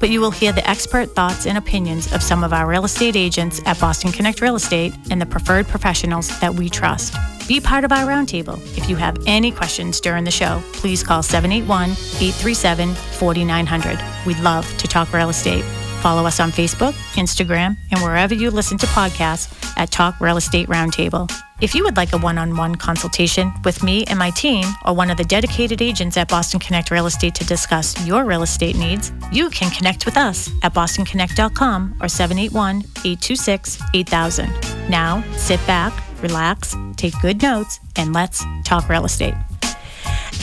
but you will hear the expert thoughts and opinions of some of our real estate agents at Boston Connect Real Estate and the preferred professionals that we trust. Be part of our roundtable. If you have any questions during the show, please call 781 837 4900. We'd love to talk real estate. Follow us on Facebook, Instagram, and wherever you listen to podcasts at Talk Real Estate Roundtable. If you would like a one on one consultation with me and my team, or one of the dedicated agents at Boston Connect Real Estate to discuss your real estate needs, you can connect with us at bostonconnect.com or 781 826 8000. Now, sit back, relax, take good notes, and let's talk real estate.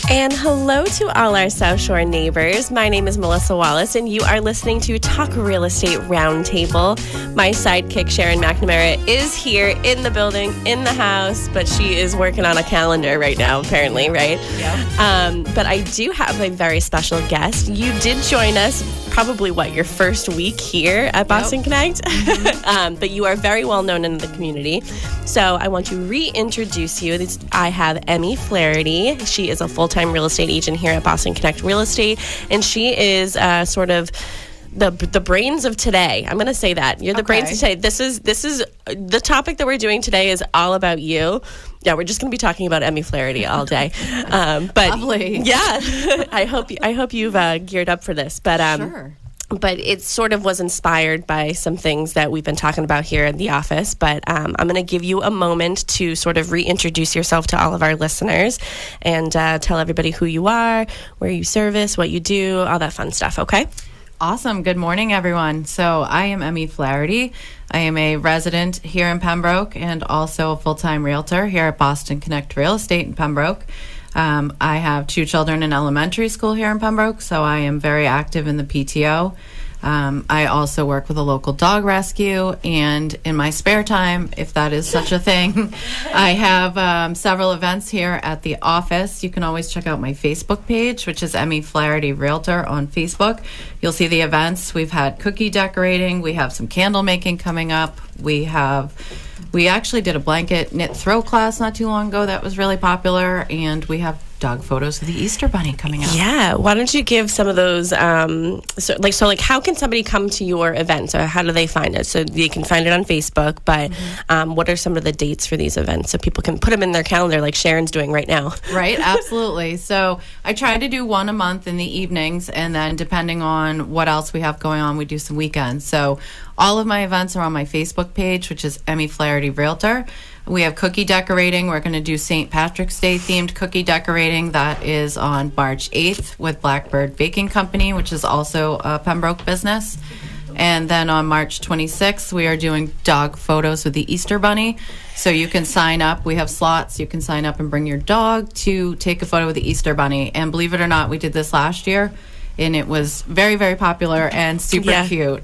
And hello to all our South Shore neighbors. My name is Melissa Wallace, and you are listening to Talk Real Estate Roundtable. My sidekick, Sharon McNamara, is here in the building, in the house, but she is working on a calendar right now, apparently, right? Yeah. Um, but I do have a very special guest. You did join us probably what your first week here at Boston Connect, um, but you are very well known in the community. So I want to reintroduce you. I have Emmy Flaherty. She is a full time real estate agent here at Boston Connect Real Estate, and she is uh, sort of the the brains of today. I'm going to say that you're the brains of today. This is this is the topic that we're doing today is all about you. Yeah, we're just going to be talking about Emmy Flaherty all day. Um, but Lovely. yeah, I hope I hope you've uh, geared up for this. But um, Sure. But it sort of was inspired by some things that we've been talking about here in the office. But um, I'm going to give you a moment to sort of reintroduce yourself to all of our listeners and uh, tell everybody who you are, where you service, what you do, all that fun stuff. Okay. Awesome. Good morning, everyone. So, I am Emmy Flaherty. I am a resident here in Pembroke and also a full time realtor here at Boston Connect Real Estate in Pembroke. Um, I have two children in elementary school here in Pembroke, so I am very active in the PTO. Um, I also work with a local dog rescue, and in my spare time, if that is such a thing, I have um, several events here at the office. You can always check out my Facebook page, which is Emmy Flaherty Realtor on Facebook. You'll see the events. We've had cookie decorating, we have some candle making coming up, we have. We actually did a blanket knit throw class not too long ago that was really popular, and we have dog photos of the Easter Bunny coming up. Yeah. Why don't you give some of those? Um, so, like, so, like, how can somebody come to your event? So, how do they find it? So, they can find it on Facebook. But um, what are some of the dates for these events so people can put them in their calendar, like Sharon's doing right now? Right, absolutely. So I try to do one a month in the evenings, and then depending on what else we have going on, we do some weekends. So all of my events are on my Facebook page, which is Emmy Flaherty Realtor. We have cookie decorating. We're going to do St. Patrick's Day themed cookie decorating. That is on March 8th with Blackbird Baking Company, which is also a Pembroke business. And then on March 26th, we are doing dog photos with the Easter Bunny. So you can sign up. We have slots. You can sign up and bring your dog to take a photo with the Easter Bunny. And believe it or not, we did this last year, and it was very, very popular and super Yeah. cute.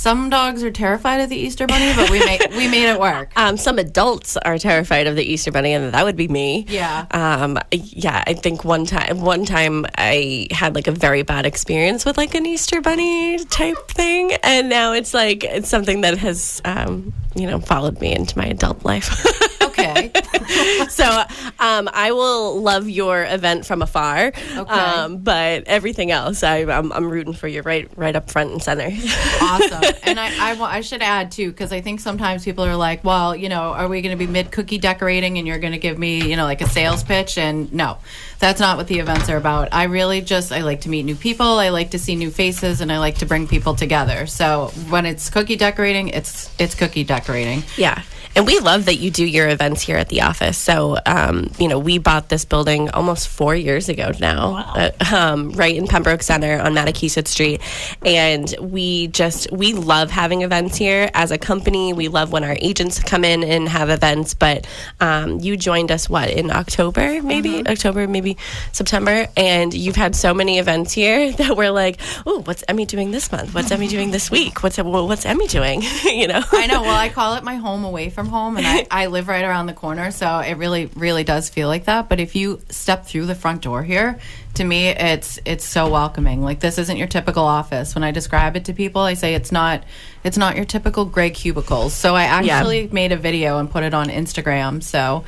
Some dogs are terrified of the Easter Bunny, but we made we made it work. Um, some adults are terrified of the Easter Bunny, and that would be me. Yeah. Um, yeah, I think one time, one time I had like a very bad experience with like an Easter Bunny type thing, and now it's like it's something that has, um, you know, followed me into my adult life. Okay. so um, I will love your event from afar. Okay. Um, but everything else, I, I'm, I'm rooting for you right right up front and center. awesome. And I, I, I should add too, because I think sometimes people are like, well, you know, are we going to be mid cookie decorating and you're going to give me, you know, like a sales pitch? And no, that's not what the events are about. I really just, I like to meet new people. I like to see new faces and I like to bring people together. So when it's cookie decorating, it's, it's cookie decorating. Yeah. And we love that you do your events here at the office. So, um, you know, we bought this building almost four years ago now, uh, um, right in Pembroke Center on Mattakeesett Street. And we just, we love having events here as a company. We love when our agents come in and have events. But um, you joined us, what, in October, maybe? October, maybe September. And you've had so many events here that we're like, oh, what's Emmy doing this month? What's Emmy doing this week? What's, what's Emmy doing? you know? I know. Well, I call it my home away from home, and I, I live right around the corner, so it really, really does feel like that. But if you step through the front door here, to me, it's it's so welcoming. Like this isn't your typical office. When I describe it to people, I say it's not it's not your typical gray cubicles. So I actually made a video and put it on Instagram. So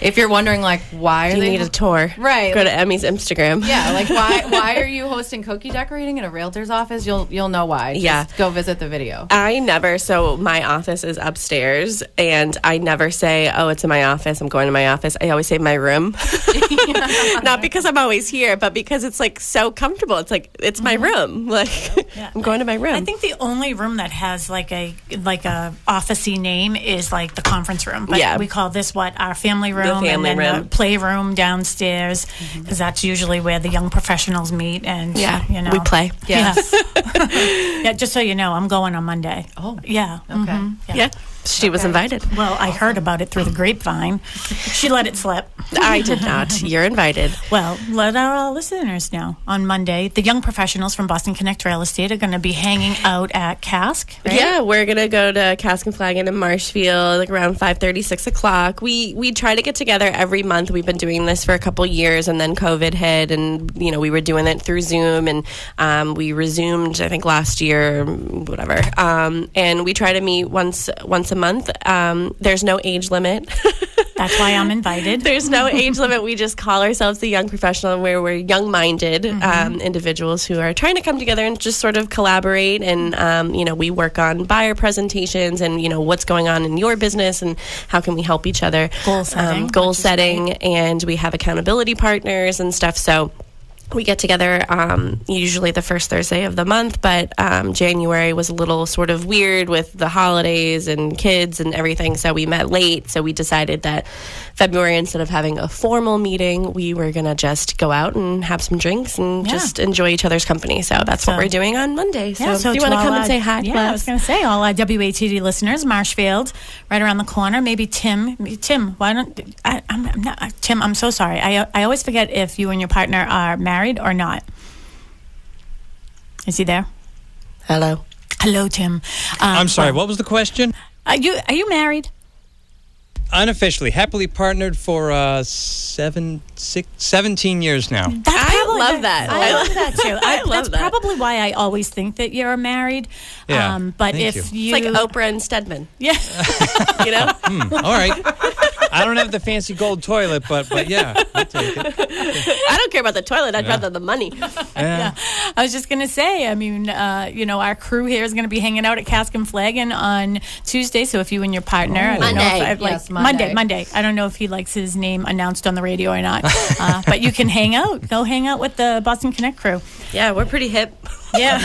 if you're wondering, like, why are you need a tour, Right. Go to Emmy's Instagram. yeah, like why why are you hosting cookie decorating in a realtor's office? You'll you'll know why. Just Yeah. go visit the video. I never. So my office is upstairs, and I never say, "Oh, it's in my office. I'm going to my office." I always say my room, not because I'm always here, but because it's like so comfortable. It's like it's my room. Like I'm going to my room. I think the only room that has like a like a officey name is like the conference room. But Yeah. we call this what our family room the family and then room. the playroom downstairs because that's usually where the young professionals meet and yeah, you know we play. Yes. Yeah, just so you know, I'm going on Monday. Oh. yeah. Okay. mhm, Yeah, she was invited. Well, I heard about it through the grapevine. She let it slip. I did not. You're invited. Well, let our listeners know on Monday. The young professionals from Boston Connect Real Estate are going to be hanging out at Cask. right? Yeah, we're gonna go to Cask and Flagon in Marshfield like around 5:30, 6 o'clock. We we try to get together every month. We've been doing this for a couple years, and then COVID hit, and you know we were doing it through Zoom, and um, we resumed I think last year, whatever. Um, and we try to meet once once a month. Um, there's no age limit. That's why I'm invited. There's no age limit. We just call ourselves the young professional, where we're young minded Mm-hmm. um, individuals who are trying to come together and just sort of collaborate. And, um, you know, we work on buyer presentations and, you know, what's going on in your business and how can we help each other. Goal setting, Um, goal setting. And we have accountability partners and stuff. So, we get together um, usually the first Thursday of the month, but um, January was a little sort of weird with the holidays and kids and everything. So we met late. So we decided that February, instead of having a formal meeting, we were going to just go out and have some drinks and Yeah. just enjoy each other's company. So that's what we're doing on Monday. So, Yeah, do you want to come and say hi? Yeah, I was going to say all our WATD listeners, Marshfield, right around the corner. Maybe Tim. Tim, why don't I, I'm, I'm not Tim? I'm so sorry. I I always forget if you and your partner are married or not. Is he there? Hello. Hello, Tim. Um, I'm sorry. well, What was the question? Are you are you married? Unofficially, happily partnered for uh, seven, six, 17 years now. That's I love that. I love that too. I, love that's that. probably why I always think that you're married. Yeah, Um, but thank if you. you, It's like Oprah and Stedman, yeah, you know? All right. I don't have the fancy gold toilet, but but yeah, I'll take it. I don't care about the toilet. I'd rather the money. Yeah. I was just gonna say. I mean, uh, you know, our crew here is gonna be hanging out at Cask and Flagon on Tuesday. So if you and your partner, I don't know if Monday. I, like Yes, Monday, Monday. Monday. I don't know if he likes his name announced on the radio or not. uh, but you can hang out. Go hang out with the Boston Connect crew. Yeah, we're pretty hip. Yeah,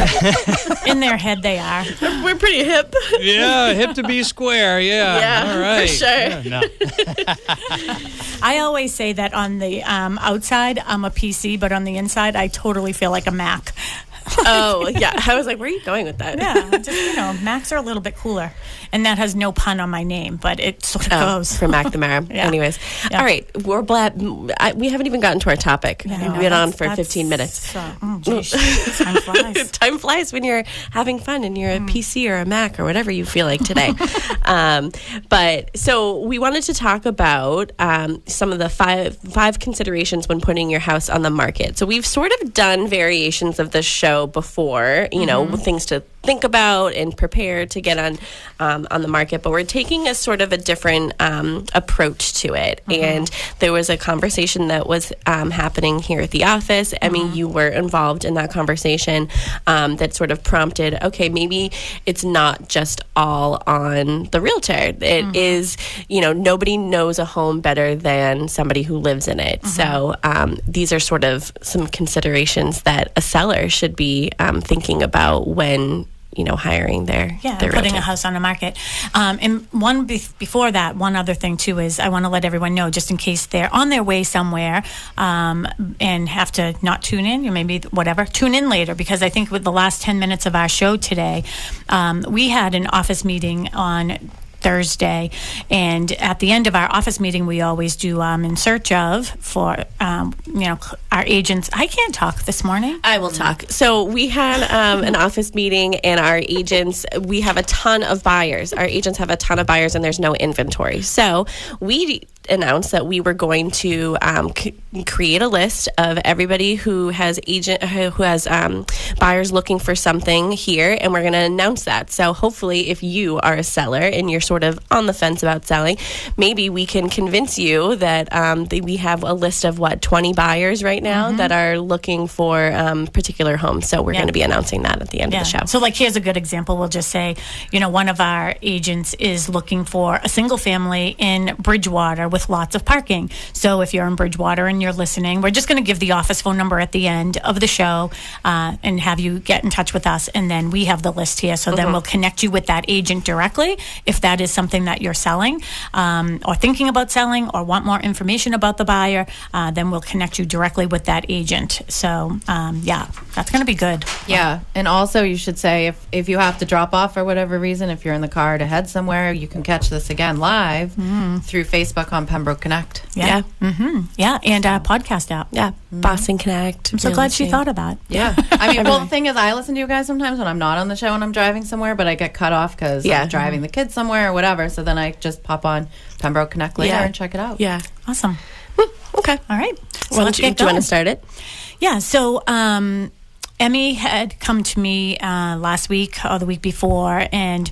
in their head they are. We're pretty hip. Yeah, hip to be square. Yeah. Yeah, All right. for sure. Yeah, no. I always say that on the um, outside I'm a PC, but on the inside I totally feel like a Mac. Oh, yeah. I was like, where are you going with that? Yeah, just you know, Macs are a little bit cooler, and that has no pun on my name, but it sort of Oh, goes. for McNamara. Yeah. Anyways, Yeah. all right, we're. I, we haven't even gotten to our topic. Yeah, We've been on for 15 minutes. Uh, oh, geez, time flies. Time flies when you're having fun and you're a Mm. PC or a Mac or whatever you feel like today. um, but so we wanted to talk about um, some of the five five considerations when putting your house on the market. So we've sort of done variations of this show before. You know, Mm-hmm. things to think about and prepare to get on um, on the market. But we're taking a sort of a different um, approach to it. And there was a conversation that was um, happening here at the office. I mean, you were involved in that conversation um, that sort of prompted, okay, maybe it's not just all on the realtor. It is, you know, nobody knows a home better than somebody who lives in it. So um, these are sort of some considerations that a seller should be um, thinking about when you know hiring their Yeah, their putting a house on the market. Um, and one be- before that, one other thing too is I want to let everyone know, just in case they're on their way somewhere um, and have to not tune in, or maybe whatever, tune in later because I think with the last ten minutes of our show today, um, we had an office meeting on. Thursday, and at the end of our office meeting, we always do um, in search of for um, you know our agents. I can't talk this morning. I will talk. So we had um, an office meeting, and our agents. We have a ton of buyers. Our agents have a ton of buyers, and there's no inventory. So we announced that we were going to um, c- create a list of everybody who has agent who has um, buyers looking for something here, and we're going to announce that. So hopefully, if you are a seller and you're sort of on the fence about selling, maybe we can convince you that, um, that we have a list of what 20 buyers right now that are looking for um, particular homes. So we're Yeah. going to be announcing that at the end of the show. So, like, here's a good example. We'll just say, you know, one of our agents is looking for a single family in Bridgewater with lots of parking. So, if you're in Bridgewater and you're listening, we're just going to give the office phone number at the end of the show uh, and have you get in touch with us. And then we have the list here. So, then we'll connect you with that agent directly if that is something that you're selling um, or thinking about selling or want more information about the buyer. Uh, then we'll connect you directly with that agent. So, um, yeah, that's going to be good. Yeah, and also you should say if if you have to drop off for whatever reason, if you're in the car to head somewhere, you can catch this again live through Facebook on Pembroke Connect. Yeah. hmm Yeah. And our podcast app. yeah, Boston Connect. I'm so glad she thought of that. Yeah, I mean, well, the thing is, I listen to you guys sometimes when I'm not on the show and I'm driving somewhere, but I get cut off because Yeah. I'm driving the kids somewhere or whatever. So then I just pop on Pembroke Connect later Yeah. and check it out. Yeah. Awesome. Okay. All right. So Why let's don't you, get do you want to start it? Yeah. So, um, Emmy had come to me uh, last week or the week before, and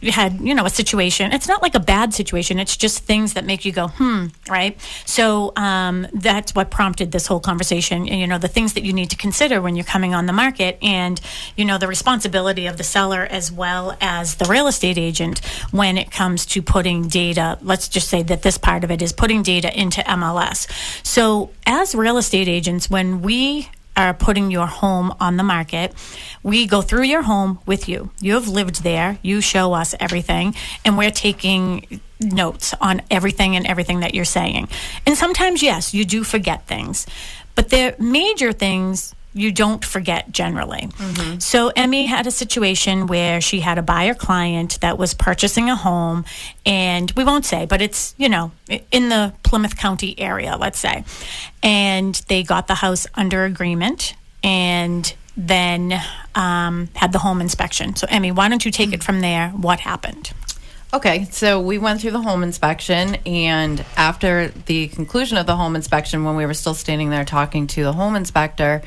we had you know a situation. It's not like a bad situation. It's just things that make you go hmm, right? So um, that's what prompted this whole conversation. And, you know, the things that you need to consider when you're coming on the market, and you know the responsibility of the seller as well as the real estate agent when it comes to putting data. Let's just say that this part of it is putting data into MLS. So as real estate agents, when we are putting your home on the market. We go through your home with you. You have lived there. You show us everything, and we're taking notes on everything and everything that you're saying. And sometimes, yes, you do forget things, but the major things you don't forget generally. So, Emmy had a situation where she had a buyer client that was purchasing a home, and we won't say, but it's, you know, in the Plymouth County area, let's say. And they got the house under agreement and then um, had the home inspection. So, Emmy, why don't you take it from there? What happened? Okay, so we went through the home inspection, and after the conclusion of the home inspection, when we were still standing there talking to the home inspector,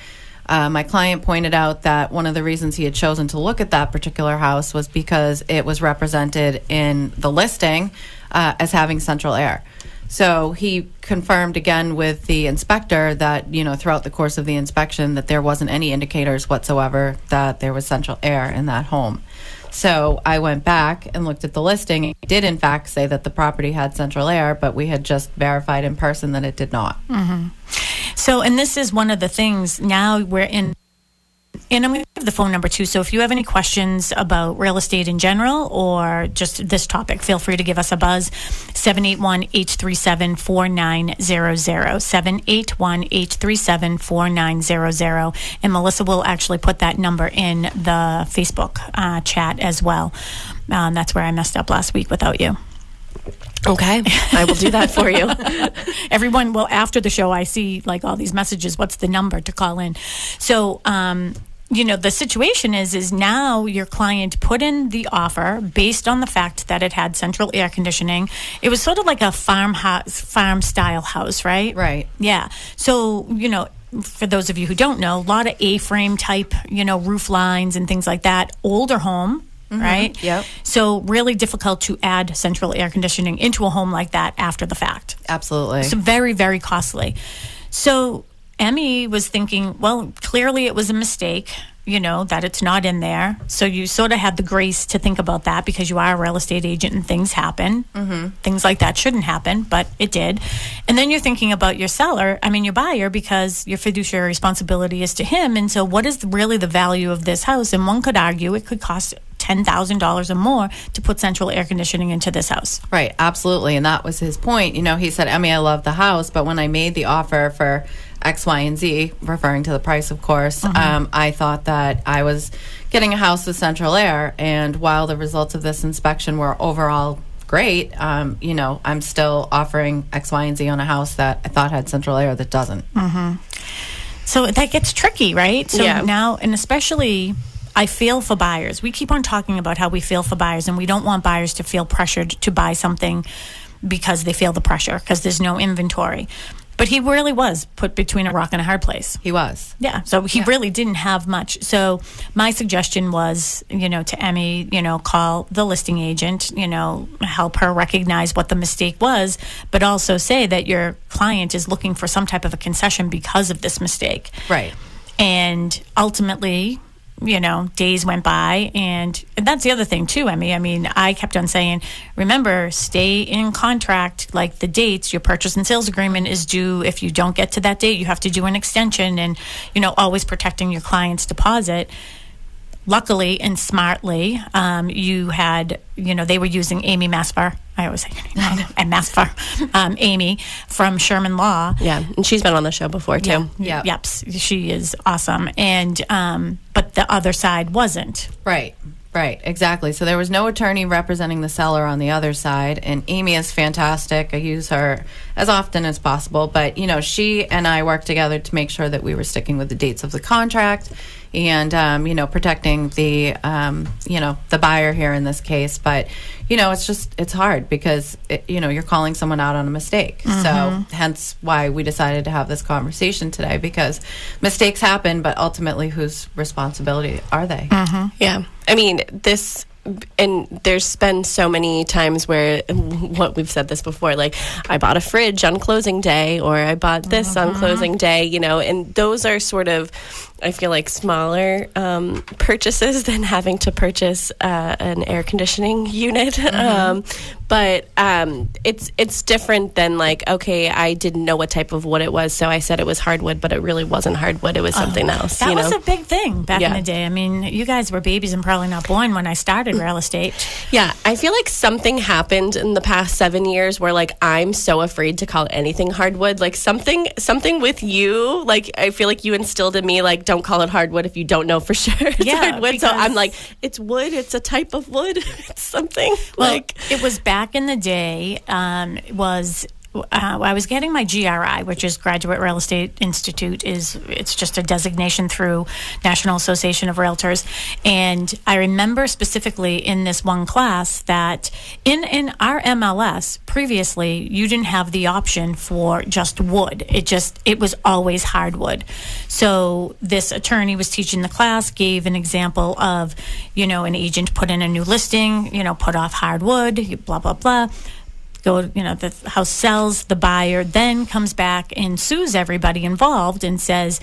uh, my client pointed out that one of the reasons he had chosen to look at that particular house was because it was represented in the listing uh, as having central air. So he confirmed again with the inspector that, you know, throughout the course of the inspection, that there wasn't any indicators whatsoever that there was central air in that home. So I went back and looked at the listing. It did, in fact, say that the property had central air, but we had just verified in person that it did not. Mm-hmm. So, and this is one of the things now we're in. And I'm going to give the phone number too. So if you have any questions about real estate in general or just this topic, feel free to give us a buzz. 781 837 4900. 781 837 4900. And Melissa will actually put that number in the Facebook uh, chat as well. Um, that's where I messed up last week without you. Okay. I will do that for you. everyone well after the show i see like all these messages what's the number to call in so um you know the situation is is now your client put in the offer based on the fact that it had central air conditioning it was sort of like a farmhouse farm style house right Right. yeah so you know for those of you who don't know, a lot of A-frame type, you know, roof lines and things like that. Older home, mm-hmm. right? Yep. So really difficult to add central air conditioning into a home like that after the fact. Absolutely. So very, very costly. So Emmy was thinking, well, clearly it was a mistake, you know, that it's not in there. So you sort of had the grace to think about that because you are a real estate agent and things happen. Mm-hmm. Things like that shouldn't happen, but it did. And then you're thinking about your seller, I mean, your buyer, because your fiduciary responsibility is to him. And so, what is really the value of this house? And one could argue it could cost $10,000 or more to put central air conditioning into this house. Right, absolutely. And that was his point. You know, he said, Emmy, I love the house, but when I made the offer for X, Y, and Z, referring to the price, of course, um, I thought that I was getting a house with central air. And while the results of this inspection were overall great, um, you know, I'm still offering X, Y, and Z on a house that I thought had central air that doesn't. So that gets tricky, right? So Yeah. now, and especially, I feel for buyers. We keep on talking about how we feel for buyers, and we don't want buyers to feel pressured to buy something because they feel the pressure because there's no inventory. But he really was put between a rock and a hard place. He was. Yeah, so he really didn't have much. So my suggestion was, you know, to Emmy, you know, call the listing agent, you know, help her recognize what the mistake was, but also say that your client is looking for some type of a concession because of this mistake. Right. And ultimately, you know, days went by, and, and that's the other thing too. Emmy. I mean, I kept on saying, remember, stay in contract. Like the dates, your purchase and sales agreement is due. If you don't get to that date, you have to do an extension, and you know, always protecting your client's deposit. Luckily and smartly, um, you had, you know, they were using Amy Masfar. I always say, and Masfar, um, Amy from Sherman Law. Yeah, and she's been on the show before too. Yeah. Yep. She is awesome. And um, but the other side wasn't. Right, right, exactly. So there was no attorney representing the seller on the other side, and Amy is fantastic. I use her as often as possible, but you know, she and I worked together to make sure that we were sticking with the dates of the contract and um, you know protecting the um, you know the buyer here in this case. But you know, it's just it's hard because it, you know you're calling someone out on a mistake. So hence why we decided to have this conversation today because mistakes happen, but ultimately, whose responsibility are they? Yeah. I mean, this and there's been so many times where what we've said this before like I bought a fridge on closing day or I bought this on closing day, you know, and those are sort of I feel like smaller um, purchases than having to purchase uh, an air conditioning unit. Um, but um, it's it's different than like okay, I didn't know what type of wood it was, so I said it was hardwood, but it really wasn't hardwood. It was something else. That you know? was a big thing back in the day. I mean, you guys were babies and probably not born when I started real estate. Yeah, I feel like something happened in the past seven years where like I'm so afraid to call anything hardwood. Like something something with you, like I feel like you instilled in me like don't call it hardwood if you don't know for sure it's Yeah, hardwood. So I'm like, it's wood, it's a type of wood. it's something. Well, like it was back in the day. Um, was uh, I was getting my GRI, which is Graduate Real Estate Institute. is It's just a designation through National Association of Realtors, and I remember specifically in this one class that in in our MLS previously you didn't have the option for just wood. It just it was always hardwood. So this attorney was teaching the class, gave an example of, you know, an agent put in a new listing, you know, put off hardwood, blah blah blah go you know the house sells the buyer then comes back and sues everybody involved and says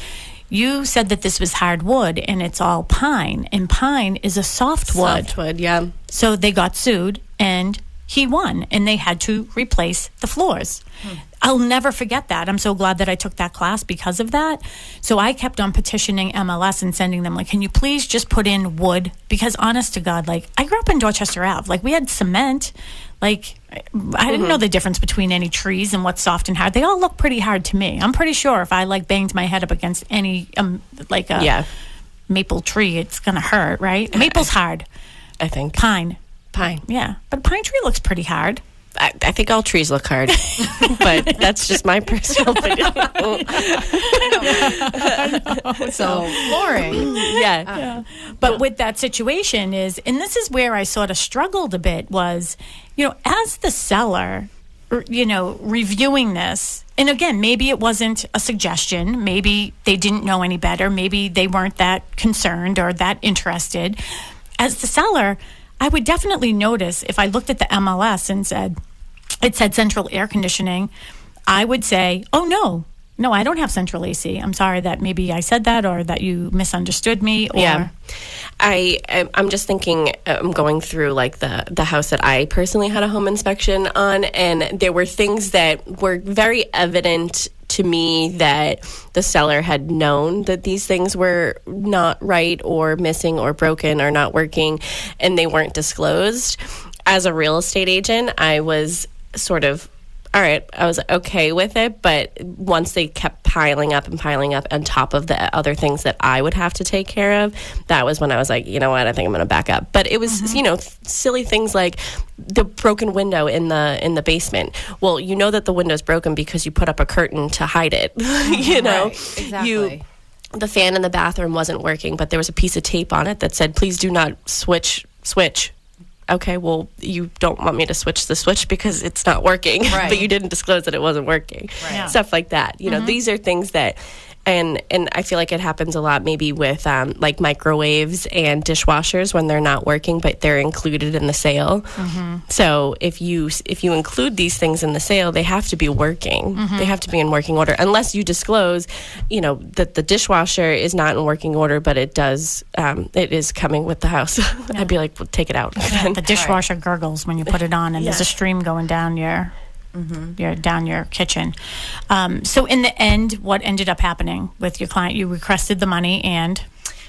you said that this was hardwood and it's all pine and pine is a softwood softwood, yeah. so they got sued and he won and they had to replace the floors. Hmm. I'll never forget that. I'm so glad that I took that class because of that. So I kept on petitioning MLS and sending them like, "Can you please just put in wood?" Because honest to God, like I grew up in Dorchester Ave. Like we had cement. Like I didn't know the difference between any trees and what's soft and hard. They all look pretty hard to me. I'm pretty sure if I like banged my head up against any um like a Yeah. maple tree, it's gonna hurt, right? Maple's hard. I think. Pine. Pine. Yeah, but a pine tree looks pretty hard. I, I think all trees look hard, but that's just my personal opinion. So flooring. Mm, yeah. Uh, but with that situation is, and this is where I sort of struggled a bit was, you know, as the seller, you know, reviewing this, and again, maybe it wasn't a suggestion. Maybe they didn't know any better. Maybe they weren't that concerned or that interested. As the seller, I would definitely notice if I looked at the MLS and said, it said central air conditioning, I would say, oh no, no, I don't have central AC. I'm sorry that maybe I said that or that you misunderstood me. Or, Yeah. I I'm- just thinking I'm going through like the the house that I personally had a home inspection on and there were things that were very evident to me that the seller had known that these things were not right or missing or broken or not working and they weren't disclosed. As a real estate agent, I was sort of all right, I was okay with it, but once they kept piling up and piling up on top of the other things that I would have to take care of, that was when I was like, you know what, I think I'm going to back up. But it was, mm-hmm. you know, silly things like the broken window in the in the basement. Well, you know that the window's broken because you put up a curtain to hide it. Mm-hmm. you know, Right, exactly. you the fan in the bathroom wasn't working, but there was a piece of tape on it that said, "Please do not switch switch." Okay, well, you don't want me to switch the switch because it's not working, Right. but you didn't disclose that it wasn't working. Yeah. Stuff like that. You know, mm-hmm. these are things that and and I feel like it happens a lot maybe with um, like microwaves and dishwashers when they're not working but they're included in the sale. So if you if you include these things in the sale, they have to be working. They have to be in working order unless you disclose, you know, that the dishwasher is not in working order, but it does um, it is coming with the house. I'd be like, well, take it out. the dishwasher gurgles when you put it on, and there's a stream going down your, your down your kitchen. Um, so in the end, what ended up happening with your client? You requested the money, and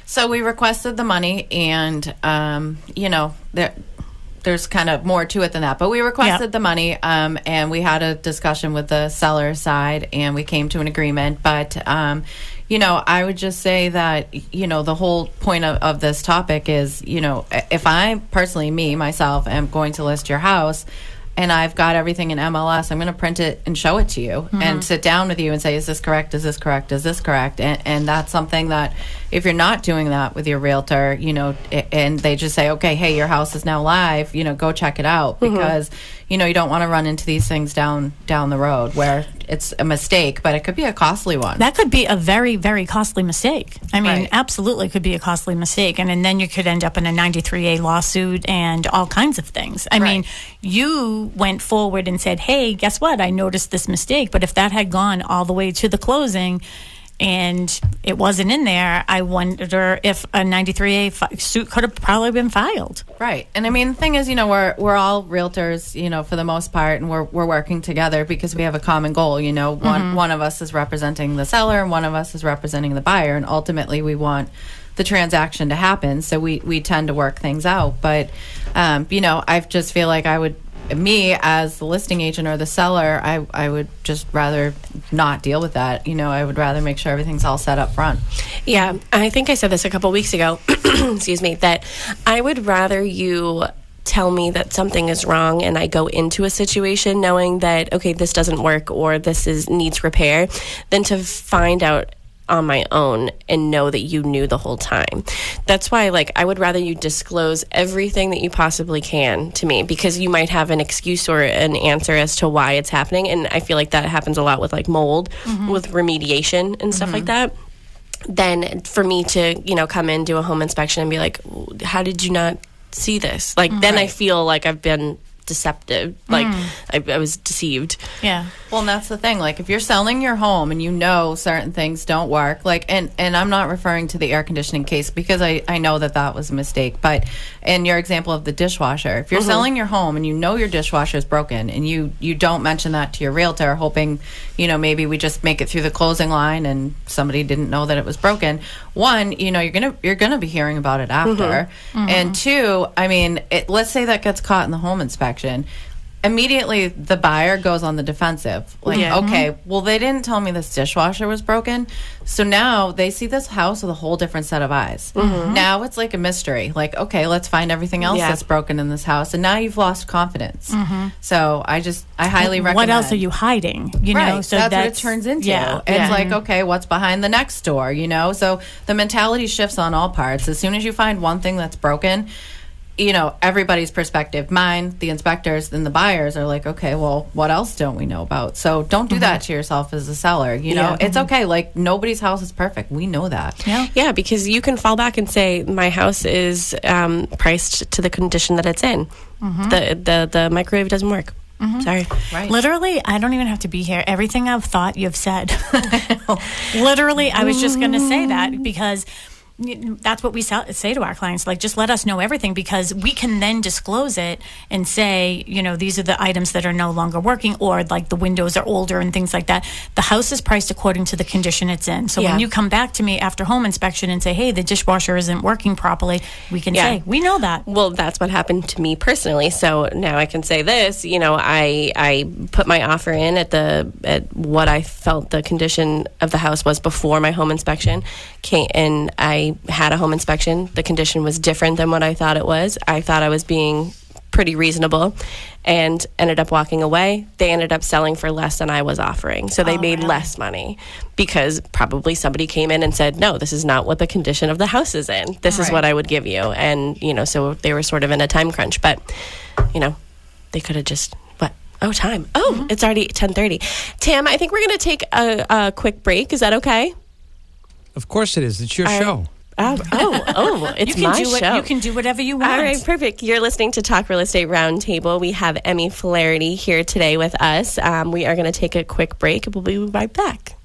So we requested the money, and um, you know, there, there's kind of more to it than that. But we requested Yep. the money, um, and we had a discussion with the seller side, and we came to an agreement. But um, you know, I would just say that you know the whole point of, of this topic is, you know, if I personally, me myself, am going to list your house. And I've got everything in MLS. I'm going to print it and show it to you, and mm-hmm. sit down with you and say, "Is this correct? Is this correct? Is this correct?" And, and that's something that, if you're not doing that with your realtor, you know, and they just say, "Okay, hey, your house is now live," you know, go check it out mm-hmm. because, you know, you don't want to run into these things down down the road where it's a mistake, but it could be a costly one. that could be a very, very costly mistake. I mean, Right. absolutely could be a costly mistake, and, and then you could end up in a 93A lawsuit and all kinds of things. I mean, you went forward and said, "Hey, guess what? I noticed this mistake." But if that had gone all the way to the closing. And it wasn't in there. I wonder if a 93A fi- suit could have probably been filed. Right. And I mean, the thing is, you know, we're we're all realtors, you know, for the most part, and we're we're working together because we have a common goal. You know, one one of us is representing the seller, and one of us is representing the buyer, and ultimately, we want the transaction to happen. So we we tend to work things out. But um, you know, I just feel like I would. Me as the listing agent or the seller, I, I would just rather not deal with that. You know, I would rather make sure everything's all set up front. Yeah, I think I said this a couple weeks ago. excuse me. That I would rather you tell me that something is wrong and I go into a situation knowing that okay, this doesn't work or this is needs repair, than to find out on my own and know that you knew the whole time. That's why like I would rather you disclose everything that you possibly can to me because you might have an excuse or an answer as to why it's happening. And I feel like that happens a lot with like mold mm-hmm. with remediation and stuff like mm-hmm. that. Then for me to you know come in do a home inspection and be like how did you not see this? Like then i feel like i've been deceptive like hmm. I, I was deceived Yeah. Well, and that's the thing. Like, if you're selling your home and you know certain things don't work, like, and and I'm not referring to the air conditioning case because I I know that that was a mistake. But in your example of the dishwasher, if you're mm-hmm. selling your home and you know your dishwasher is broken and you you don't mention that to your realtor, hoping, you know, maybe we just make it through the closing line and somebody didn't know that it was broken. One, you know, you're gonna you're gonna be hearing about it after, mm-hmm. and mm-hmm. two, I mean, it, let's say that gets caught in the home inspection immediately the buyer goes on the defensive like Yeah. Mm-hmm. okay well they didn't tell me this dishwasher was broken so now they see this house with a whole different set of eyes mm-hmm. now it's like a mystery like okay let's find everything else Yeah. that's broken in this house and now you've lost confidence mm-hmm. so i just i highly recommend What else are you hiding? You right. know, so that's, that's, what it turns into. Yeah. It's Yeah. like, okay, what's behind the next door, you know? So the mentality shifts on all parts. As soon as you find one thing that's broken, you know, everybody's perspective, mine, the inspectors, then the buyers are like, okay, well, what else don't we know about? So don't do that mm-hmm. to yourself as a seller. You know, Yeah. it's okay. Like nobody's house is perfect. We know that. Yeah. Yeah, because you can fall back and say my house is um, priced to the condition that it's in. Mm-hmm. The, the the microwave doesn't work. Mm-hmm. Sorry. Right. Literally, I don't even have to be here. Everything I've thought, you've said. Literally, I was just going to say that because y- that's what we sell, say to our clients. Like, just let us know everything because we can then disclose it and say, you know, these are the items that are no longer working, or like the windows are older and things like that. The house is priced according to the condition it's in. So Yeah. when you come back to me after home inspection and say, hey, the dishwasher isn't working properly, we can Yeah. say, we know that. Well, that's what happened to me personally. So now I can say this. You know, I I put my offer in at the at what I felt the condition of the house was before my home inspection. Came and I had a home inspection. The condition was different than what I thought it was. I thought I was being pretty reasonable and ended up walking away. They ended up selling for less than I was offering. So they Oh, made really? less money because probably somebody came in and said, "No, this is not what the condition of the house is in. This is Right. what I would give you." And, you know, so they were sort of in a time crunch, but you know, they could have just what? Oh, time. Oh, Mm-hmm. it's already 10:30. Tam, I think we're going to take a, a quick break. Is that okay? Of course it is. It's your I- show. Oh, oh, oh, it's You can my do what show. you can do whatever you want. All right, perfect. You're listening to Talk Real Estate Roundtable. We have Emmy Flaherty here today with us. Um, we are going to take a quick break. We'll be right back.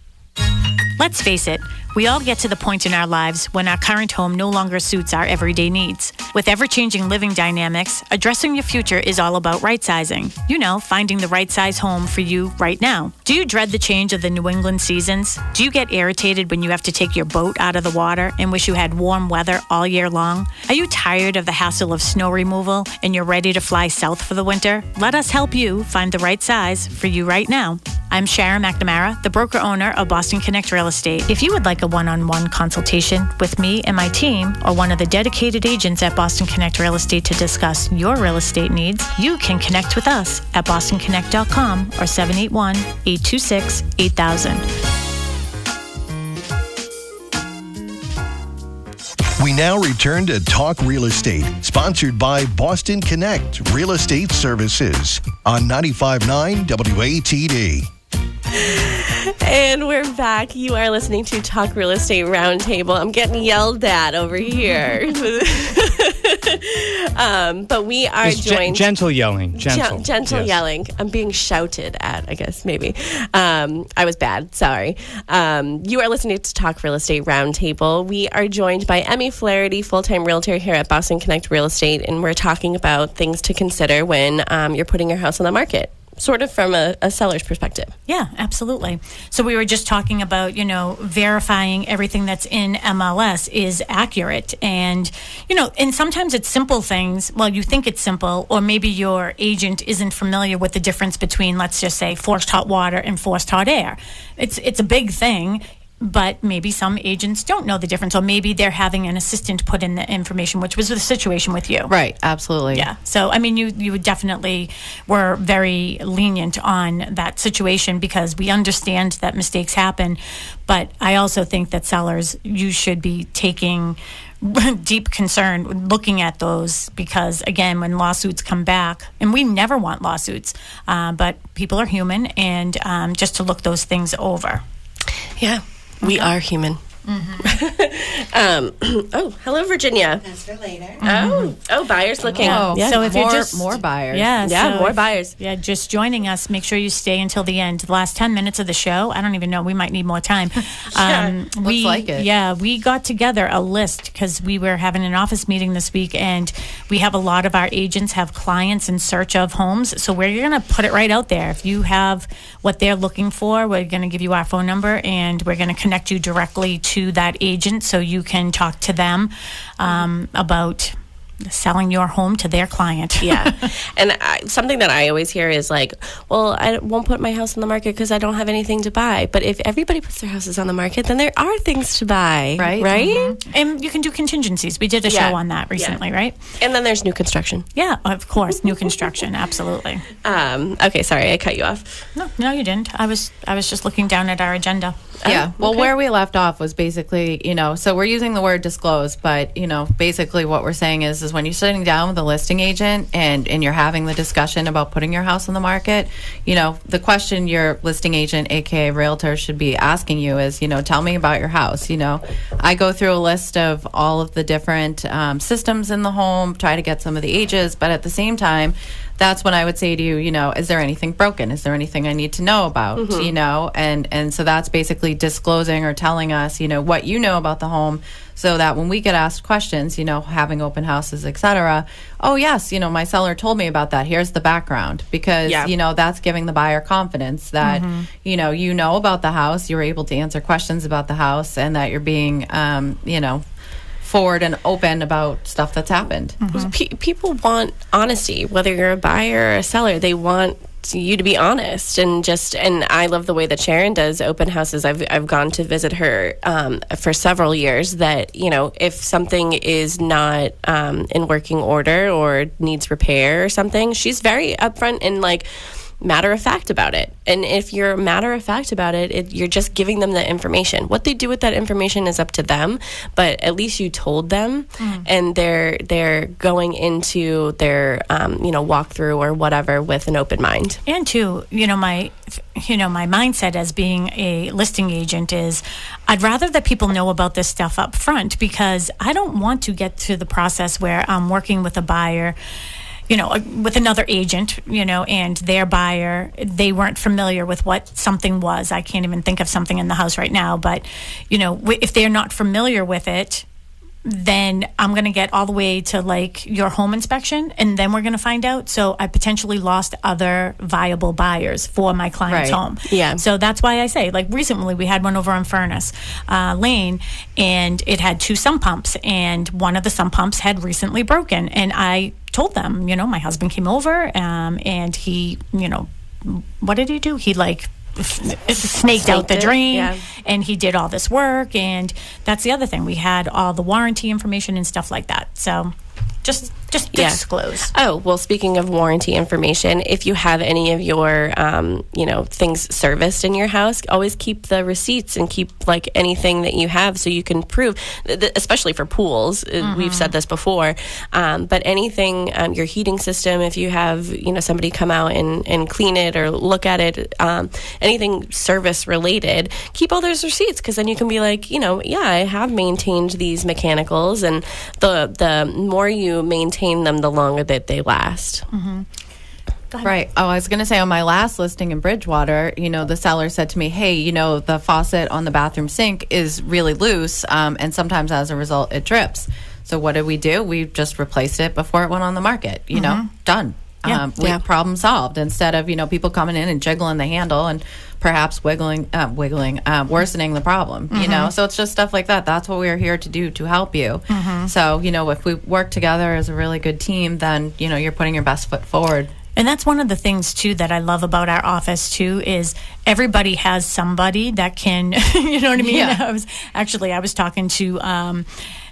Let's face it, we all get to the point in our lives when our current home no longer suits our everyday needs. With ever changing living dynamics, addressing your future is all about right sizing. You know, finding the right size home for you right now. Do you dread the change of the New England seasons? Do you get irritated when you have to take your boat out of the water and wish you had warm weather all year long? Are you tired of the hassle of snow removal and you're ready to fly south for the winter? Let us help you find the right size for you right now. I'm Sharon McNamara, the broker owner of Boston Connect Real Estate. If you would like a one on one consultation with me and my team, or one of the dedicated agents at Boston Connect Real Estate to discuss your real estate needs, you can connect with us at bostonconnect.com or 781 826 8000. We now return to Talk Real Estate, sponsored by Boston Connect Real Estate Services on 95.9 WATD. And we're back. You are listening to Talk Real Estate Roundtable. I'm getting yelled at over here. um, but we are It's gen- joined. gentle yelling. Gen- Gentle. gentle Yes. yelling. I'm being shouted at, I guess, maybe. Um, I was bad. Sorry. Um, you are listening to Talk Real Estate Roundtable. We are joined by Emmy Flaherty, full time realtor here at Boston Connect Real Estate, and we're talking about things to consider when um, you're putting your house on the market, sort of from a, a seller's perspective. Yeah, absolutely. So we were just talking about, you know, verifying everything that's in MLS is accurate. And, you know, and sometimes it's simple things. Well, you think it's simple, or maybe your agent isn't familiar with the difference between, let's just say, forced hot water and forced hot air. It's it's a big thing. But maybe some agents don't know the difference, or maybe they're having an assistant put in the information, which was the situation with you. Right. Absolutely. Yeah. So I mean, you you would definitely were very lenient on that situation because we understand that mistakes happen, but I also think that sellers you should be taking deep concern looking at those because again when lawsuits come back and we never want lawsuits uh, but people are human and um, just to look those things over Yeah, we are human. um, oh, hello, Virginia. That's for later. Oh, oh, buyers looking. Oh, yeah, so if more, you're just more buyers. yeah yeah, so more if- buyers. Yeah, just joining us. Make sure you stay until the end. The last 10 minutes of the show, I don't even know. We might need more time. Um, we, like it. Yeah, we got together a list because we were having an office meeting this week and we have a lot of our agents have clients in search of homes. So we're going to put it right out there. If you have what they're looking for, we're going to give you our phone number and we're going to connect you directly to that agent so you can talk to them um, about selling your home to their client. yeah. And I, something that I always hear is like, well, I won't put my house on the market because I don't have anything to buy. But if everybody puts their houses on the market, then there are things to buy. Right. Right. And you can do contingencies. We did a Yeah. show on that recently, Yeah. right? And then there's new construction. Yeah, of course, new construction, absolutely. Um, okay, sorry, I cut you off. No, no, you didn't. I was, I was just looking down at our agenda. Yeah. Oh, Well, okay. where we left off was basically, you know, so we're using the word disclose, but you know, basically what we're saying is, is when you're sitting down with a listing agent and and you're having the discussion about putting your house on the market, you know, the question your listing agent, aka realtor, should be asking you is, you know, tell me about your house. You know, I go through a list of all of the different um, systems in the home, try to get some of the ages, but at the same time. That's when I would say to you, you know, is there anything broken? Is there anything I need to know about? You know, and and so that's basically disclosing or telling us, you know, what you know about the home, so that when we get asked questions, you know, having open houses, etc. Oh yes, you know, my seller told me about that. Here's the background because Yeah. you know that's giving the buyer confidence that you know you know about the house, you're able to answer questions about the house, and that you're being, um, you know, forward and open about stuff that's happened. Pe- people want honesty, whether you're a buyer or a seller. They want you to be honest and just. And I love the way that Sharon does open houses. I've I've gone to visit her um, for several years. That you know, if something is not um, in working order or needs repair or something, she's very upfront and like matter of fact about it. And if you're matter of fact about it, it, you're just giving them the information. What they do with that information is up to them, but at least you told them, and they're they're going into their um, you know walkthrough or whatever with an open mind. And too, you know, my you know, my mindset as being a listing agent is I'd rather that people know about this stuff up front because I don't want to get to the process where I'm working with a buyer you know, with another agent, you know, and their buyer, they weren't familiar with what something was. I can't even think of something in the house right now, but, you know, if they're not familiar with it, then I'm going to get all the way to like your home inspection and then we're going to find out. So I potentially lost other viable buyers for my client's Right. home. Yeah. So that's why I say, like recently we had one over on Furnace uh, Lane and it had two sump pumps and one of the sump pumps had recently broken. And I told them, you know, my husband came over um, and he, you know, what did he do? He like f- snaked out the Snaked it, drain yeah. and he did all this work and that's the other thing we had all the warranty information and stuff like that so just just Yeah. disclose Oh well, speaking of warranty information, if you have any of your um, you know things serviced in your house, always keep the receipts and keep like anything that you have so you can prove, especially for pools. uh, We've said this before, um, but anything um, your heating system, if you have you know somebody come out and, and clean it or look at it, um, anything service related, keep all those receipts because then you can be like you know yeah I have maintained these mechanicals and the the more you maintain them, the longer that they last. Right. Oh, I was going to say on my last listing in Bridgewater, you know, the seller said to me, "Hey, you know, the faucet on the bathroom sink is really loose, um, and sometimes as a result, it drips." So what did we do? We just replaced it before it went on the market. You know, done. Yeah. Um, we, Yeah. Problem solved. Instead of you know people coming in and jiggling the handle and perhaps wiggling, uh, wiggling, uh, worsening the problem. You know, so it's just stuff like that. That's what we're here to do to help you. So you know, if we work together as a really good team, then you know you're putting your best foot forward. And that's one of the things too that I love about our office too is everybody has somebody that can, you know what I mean? Yeah. I was actually I was talking to um,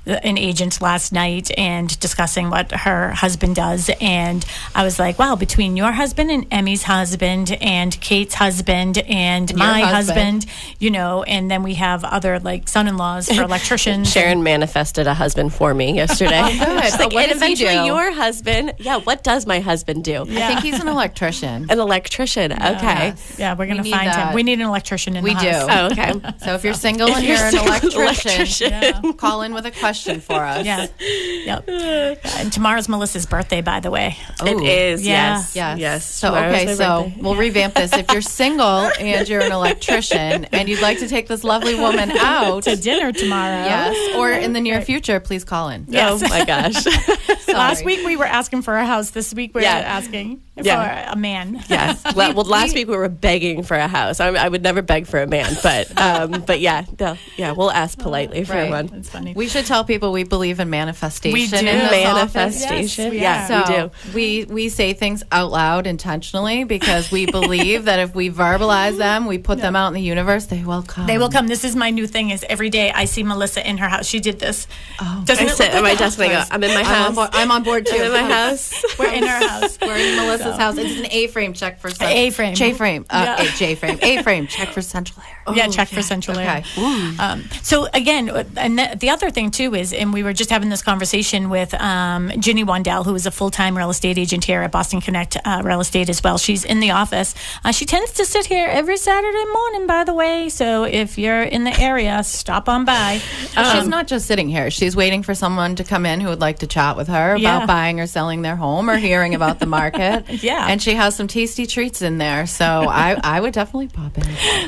an agent last night and discussing what her husband does, and I was like, wow, between your husband and Emmy's husband and Kate's husband and my husband. husband, you know, and then we have other like son-in-laws for electricians. Sharon manifested a husband for me yesterday. Oh, good. She's like, What and does he eventually do?" your husband. Yeah, what does my husband do? I think he's an electrician. An electrician. Okay. Yeah, we're gonna need find that. him. We need an electrician in We the do. house. Oh, okay. So if you're single and you're you're, an single electrician, electrician. call in with a question for us. Yeah. Yep. And tomorrow's Melissa's birthday, by the way. It Ooh. is. Yeah. Yes. Yes. Yes. So Tomorrow's okay, my so birthday. we'll revamp this. If you're single and you're an electrician and you'd like to take this lovely woman out, To dinner tomorrow. yes, or in the near future, please call in. Oh yes. Oh my gosh. Last week we were asking for a house. This week we're Yeah. asking Yeah. for a man. yes. Well, well, last week we were begging for a house. I, I would never beg for a man, but um, but yeah, no, yeah, we'll ask politely for Right. one. That's funny. We should tell people we believe in manifestation. We do. in. Manifestation. Yes, we yeah, are. we do. we we say things out loud intentionally because we believe that if we verbalize them, we put them out in the universe, they will come. they will come. This is my new thing. Is every day I see Melissa in her house. She did this. Oh, Doesn't I it sit look at my like a desk and I go, house? I'm in my I house. love, I I'm on board too. in my house. We're in our house. We're in Melissa's house. It's an A-frame check for cent- A-frame. J-frame. Uh, Yeah. J-frame. A-frame check for central air. yeah, check for central air. Okay. Um, so again, uh, and the, the other thing too is, and we were just having this conversation with um, Ginny Wandell, who is a full-time real estate agent here at Boston Connect uh, Real Estate as well. She's in the office. Uh, she tends to sit here every Saturday morning, by the way. So if you're in the area, stop on by. She's not just sitting here. She's waiting for someone to come in who would like to chat with her about Yeah. buying or selling their home or hearing about the market. Yeah. And she has some tasty treats in there. So I, I would definitely pop in.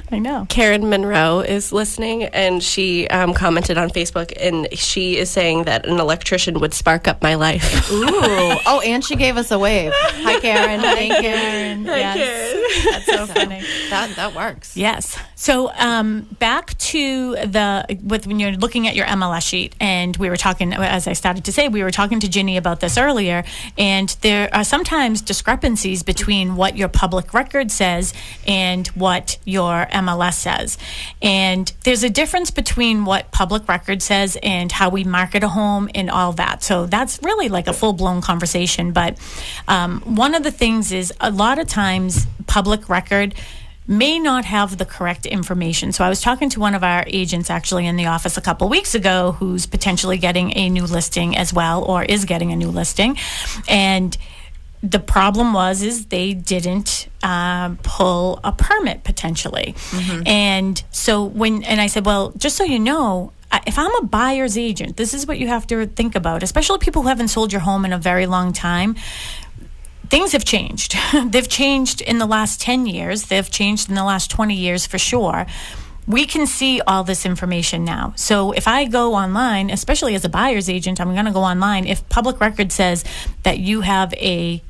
I know. Karen Monroe is listening, and she um, commented on Facebook, and she is saying that an electrician would spark up my life. Ooh. Oh, and she gave us a wave. Hi, Karen. Thank you. yes. That's so funny. That, that works. Yes. So um, back to the with when you're looking at your MLS sheet, and we were talking as I started to say, we were talking to Ginny about this earlier, and there are sometimes discrepancies between what your public record says and what your MLS says, and there's a difference between what public record says and how we market a home and all that. So that's really like a full blown conversation. But um, one of the things is a lot of times public record may not have the correct information. So I was talking to one of our agents actually in the office a couple weeks ago who's potentially getting a new listing as well or is getting a new listing. And the problem was is they didn't um, pull a permit potentially. And so when and i said well just so you know if i'm a buyer's agent this is what you have to think about especially people who haven't sold your home in a very long time things have changed. They've changed in the last 10 years, they've changed in the last 20 years for sure. We can see all this information now. So if I go online, especially as a buyer's agent, I'm going to go online. If public record says that you have a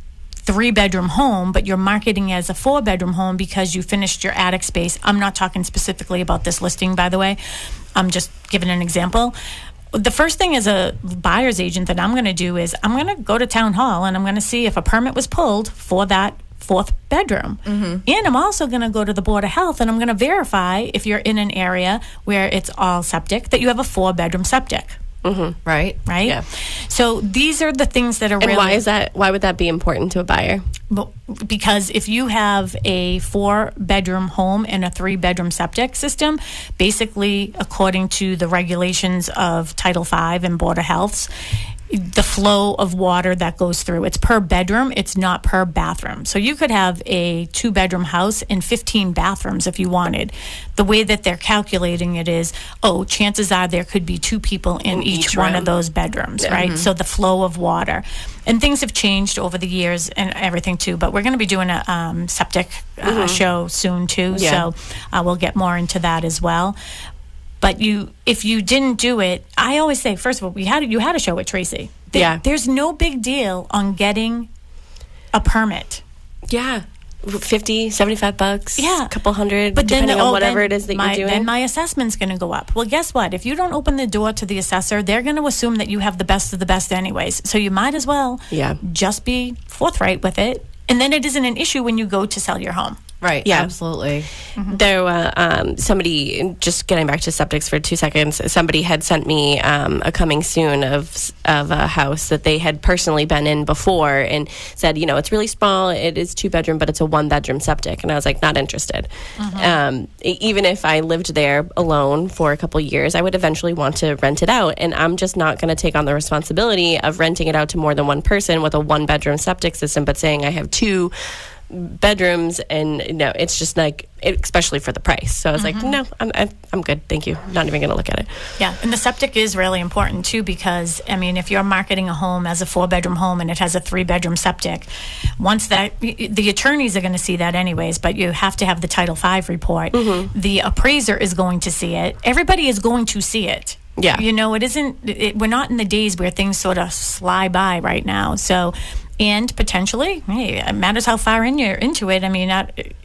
three bedroom home, but you're marketing as a four bedroom home because you finished your attic space. I'm not talking specifically about this listing, by the way. I'm just giving an example. The first thing as a buyer's agent that I'm going to do is I'm going to go to town hall and I'm going to see if a permit was pulled for that fourth bedroom. Mm-hmm. And I'm also going to go to the Board of Health and I'm going to verify if you're in an area where it's all septic that you have a four bedroom septic, Mm-hmm. Right? right? Yeah. So these are the things that are And really why is that? Why would that be important to a buyer? But because if you have a four bedroom home and a three bedroom septic system, basically, according to the regulations of Title V and Board of Health's, the flow of water that goes through. It's per bedroom it's not per bathroom. So you could have a two bedroom house and 15 bathrooms if you wanted. The way that they're calculating it is oh chances are there could be two people in, each, each one of those bedrooms right? So the flow of water. And things have changed over the years and everything too but we're going to be doing a um, septic uh, show soon too. Yeah. so uh, we'll get more into that as well but you if you didn't do it i always say first of all we had you had a show with tracy There- Yeah. there's no big deal on getting a permit Yeah. 50, 75 bucks. Yeah. A couple hundred, But then, depending oh, on whatever it is that my, you're doing. Then my assessment's going to go up. Well, guess what? If you don't open the door to the assessor, they're going to assume that you have the best of the best, anyways. So you might as well Yeah. just be forthright with it. And then it isn't an issue when you go to sell your home. Right. Yeah. Absolutely. there uh, um, somebody just getting back to septics for two seconds somebody had sent me um, a coming soon of of a house that they had personally been in before and said you know it's really small it is two bedroom but it's a one bedroom septic and i was like not interested um, e- even if i lived there alone for a couple years i would eventually want to rent it out and i'm just not going to take on the responsibility of renting it out to more than one person with a one bedroom septic system but saying i have two bedrooms and you no it's just like especially for the price so i was like mm-hmm. no I'm, I'm, I'm good thank you not even gonna look at it Yeah, and the septic is really important too because I mean, if you're marketing a home as a four bedroom home and it has a three bedroom septic, once that the attorneys are going to see that anyways, but you have to have the Title V report. Mm-hmm. The appraiser is going to see it. Everybody is going to see it. Yeah. you know, it isn't. It, we're not in the days where things sort of slide by right now. So. And potentially, hey, it matters how far in you're into it. I mean,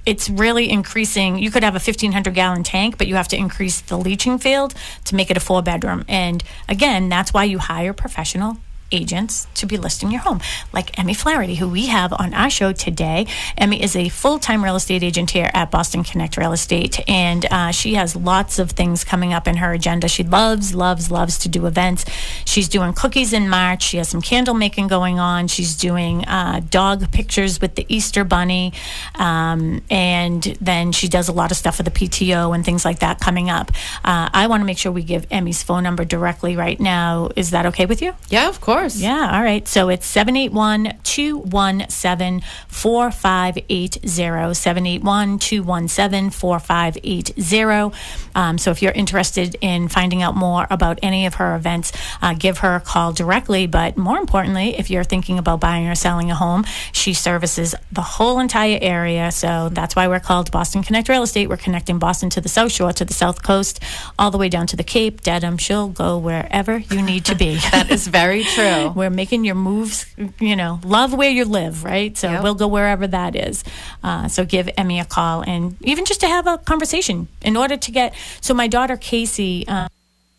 it's really increasing. You could have a 1,500 gallon tank, but you have to increase the leaching field to make it a four bedroom. And again, that's why you hire professional agents to be listing your home, like Emmy Flaherty, who we have on our show today. Emmy is a full time real estate agent here at Boston Connect Real Estate, and uh, she has lots of things coming up in her agenda. She loves, loves, loves to do events. She's doing cookies in March. She has some candle making going on. She's doing uh, dog pictures with the Easter Bunny, um, and then she does a lot of stuff for the PTO and things like that coming up. Uh, I want to make sure we give Emmy's phone number directly right now. Is that okay with you? Yeah, of course. Yeah, all right. So it's 781 217 4580. 781 217 4580. Um, so if you're interested in finding out more about any of her events, uh, give her a call directly. But more importantly, if you're thinking about buying or selling a home, she services the whole entire area. So that's why we're called Boston Connect Real Estate. We're connecting Boston to the South Shore, to the South Coast, all the way down to the Cape, Dedham. She'll go wherever you need to be. That is very true. We're making your moves, you know, love where you live, right? So Yep. we'll go wherever that is. Uh, so give Emmy a call and even just to have a conversation in order to get. So my daughter Casey. Um,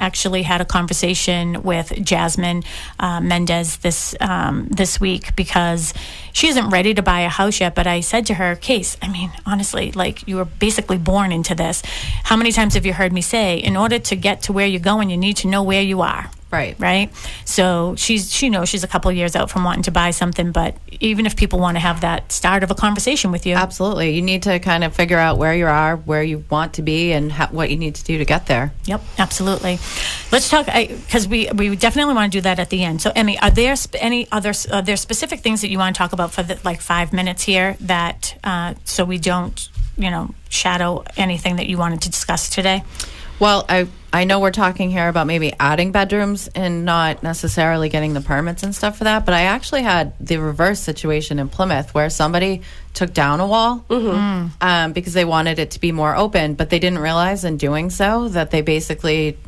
Actually, had a conversation with Jasmine uh, Mendez this um, this week because she isn't ready to buy a house yet. But I said to her, "Case, I mean, honestly, like you were basically born into this. How many times have you heard me say, in order to get to where you're going, you need to know where you are." Right. right so she's she knows she's a couple years out from wanting to buy something but even if people want to have that start of a conversation with you Absolutely. You need to kind of figure out where you are, where you want to be, and ha- what you need to do to get there. Yep, absolutely. Let's talk because we we definitely want to do that at the end. So, Emmy, are there sp- any other are there specific things that you want to talk about for the, like five minutes here that uh, so we don't you know shadow anything that you wanted to discuss today? Well, I I know we're talking here about maybe adding bedrooms and not necessarily getting the permits and stuff for that, but I actually had the reverse situation in Plymouth where somebody took down a wall um, because they wanted it to be more open, but they didn't realize in doing so that they basically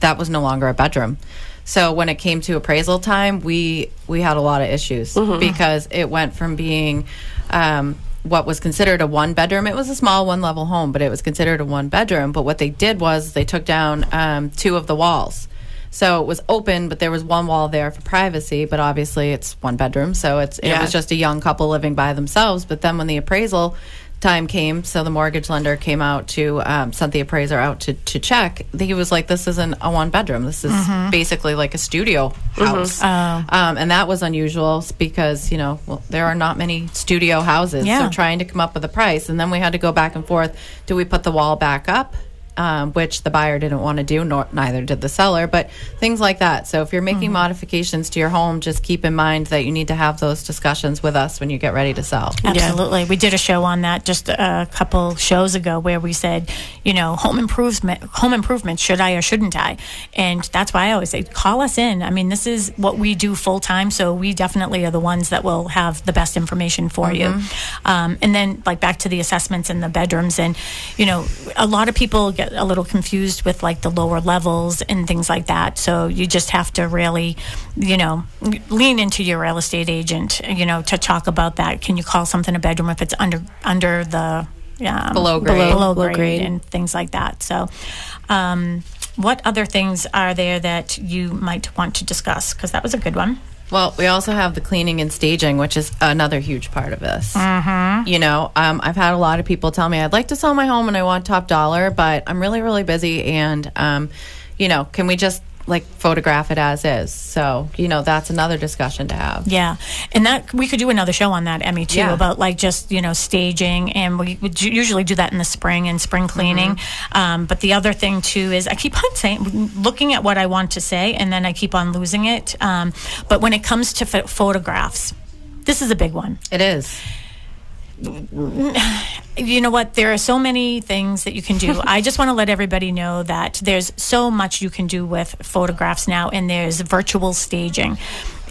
that was no longer a bedroom. So when it came to appraisal time, we we had a lot of issues because it went from being um, what was considered a one bedroom. It was a small one level home, but it was considered a one bedroom. But what they did was they took down um, two of the walls. So it was open, but there was one wall there for privacy. But obviously, it's one bedroom, so it's it Yeah. was just a young couple living by themselves. But then when the appraisal time came, so the mortgage lender came out to um, sent the appraiser out to to check. He was like, "This isn't a one bedroom. This is basically like a studio house." Um, and that was unusual because you know well, there are not many studio houses. Yeah. So trying to come up with a price, and then we had to go back and forth. Do we put the wall back up? Um, which the buyer didn't want to do, nor neither did the seller. But things like that. So if you're making modifications to your home, just keep in mind that you need to have those discussions with us when you get ready to sell. Absolutely. We did a show on that just a couple shows ago where we said, you know, home improvement, home improvement, should I or shouldn't I? And that's why I always say, call us in. I mean, this is what we do full time, so we definitely are the ones that will have the best information for you. Um, and then, like back to the assessments and the bedrooms, and you know, a lot of people get a little confused with like the lower levels and things like that. So you just have to really, you know, lean into your real estate agent, you know, to talk about that. Can you call something a bedroom if it's under under the um, Below grade. below, Below grade, grade. and things like that. So. Um, what other things are there that you might want to discuss? Because that was a good one. Well, we also have the cleaning and staging, which is another huge part of this. Mm-hmm. You know, um, I've had a lot of people tell me I'd like to sell my home and I want top dollar, but I'm really, really busy. And, um, you know, can we just like photograph it as is? So, you know, that's another discussion to have. Yeah, and that we could do another show on that, Emmy, too, Yeah. about like just you know staging, and we would usually do that in the spring and spring cleaning. Um, but the other thing too is I keep on saying, looking at what I want to say, and then I keep on losing it. Um, but when it comes to ph- photographs, this is a big one. It is. You know what? There are so many things that you can do. I just want to let everybody know that there's so much you can do with photographs now, and there's virtual staging.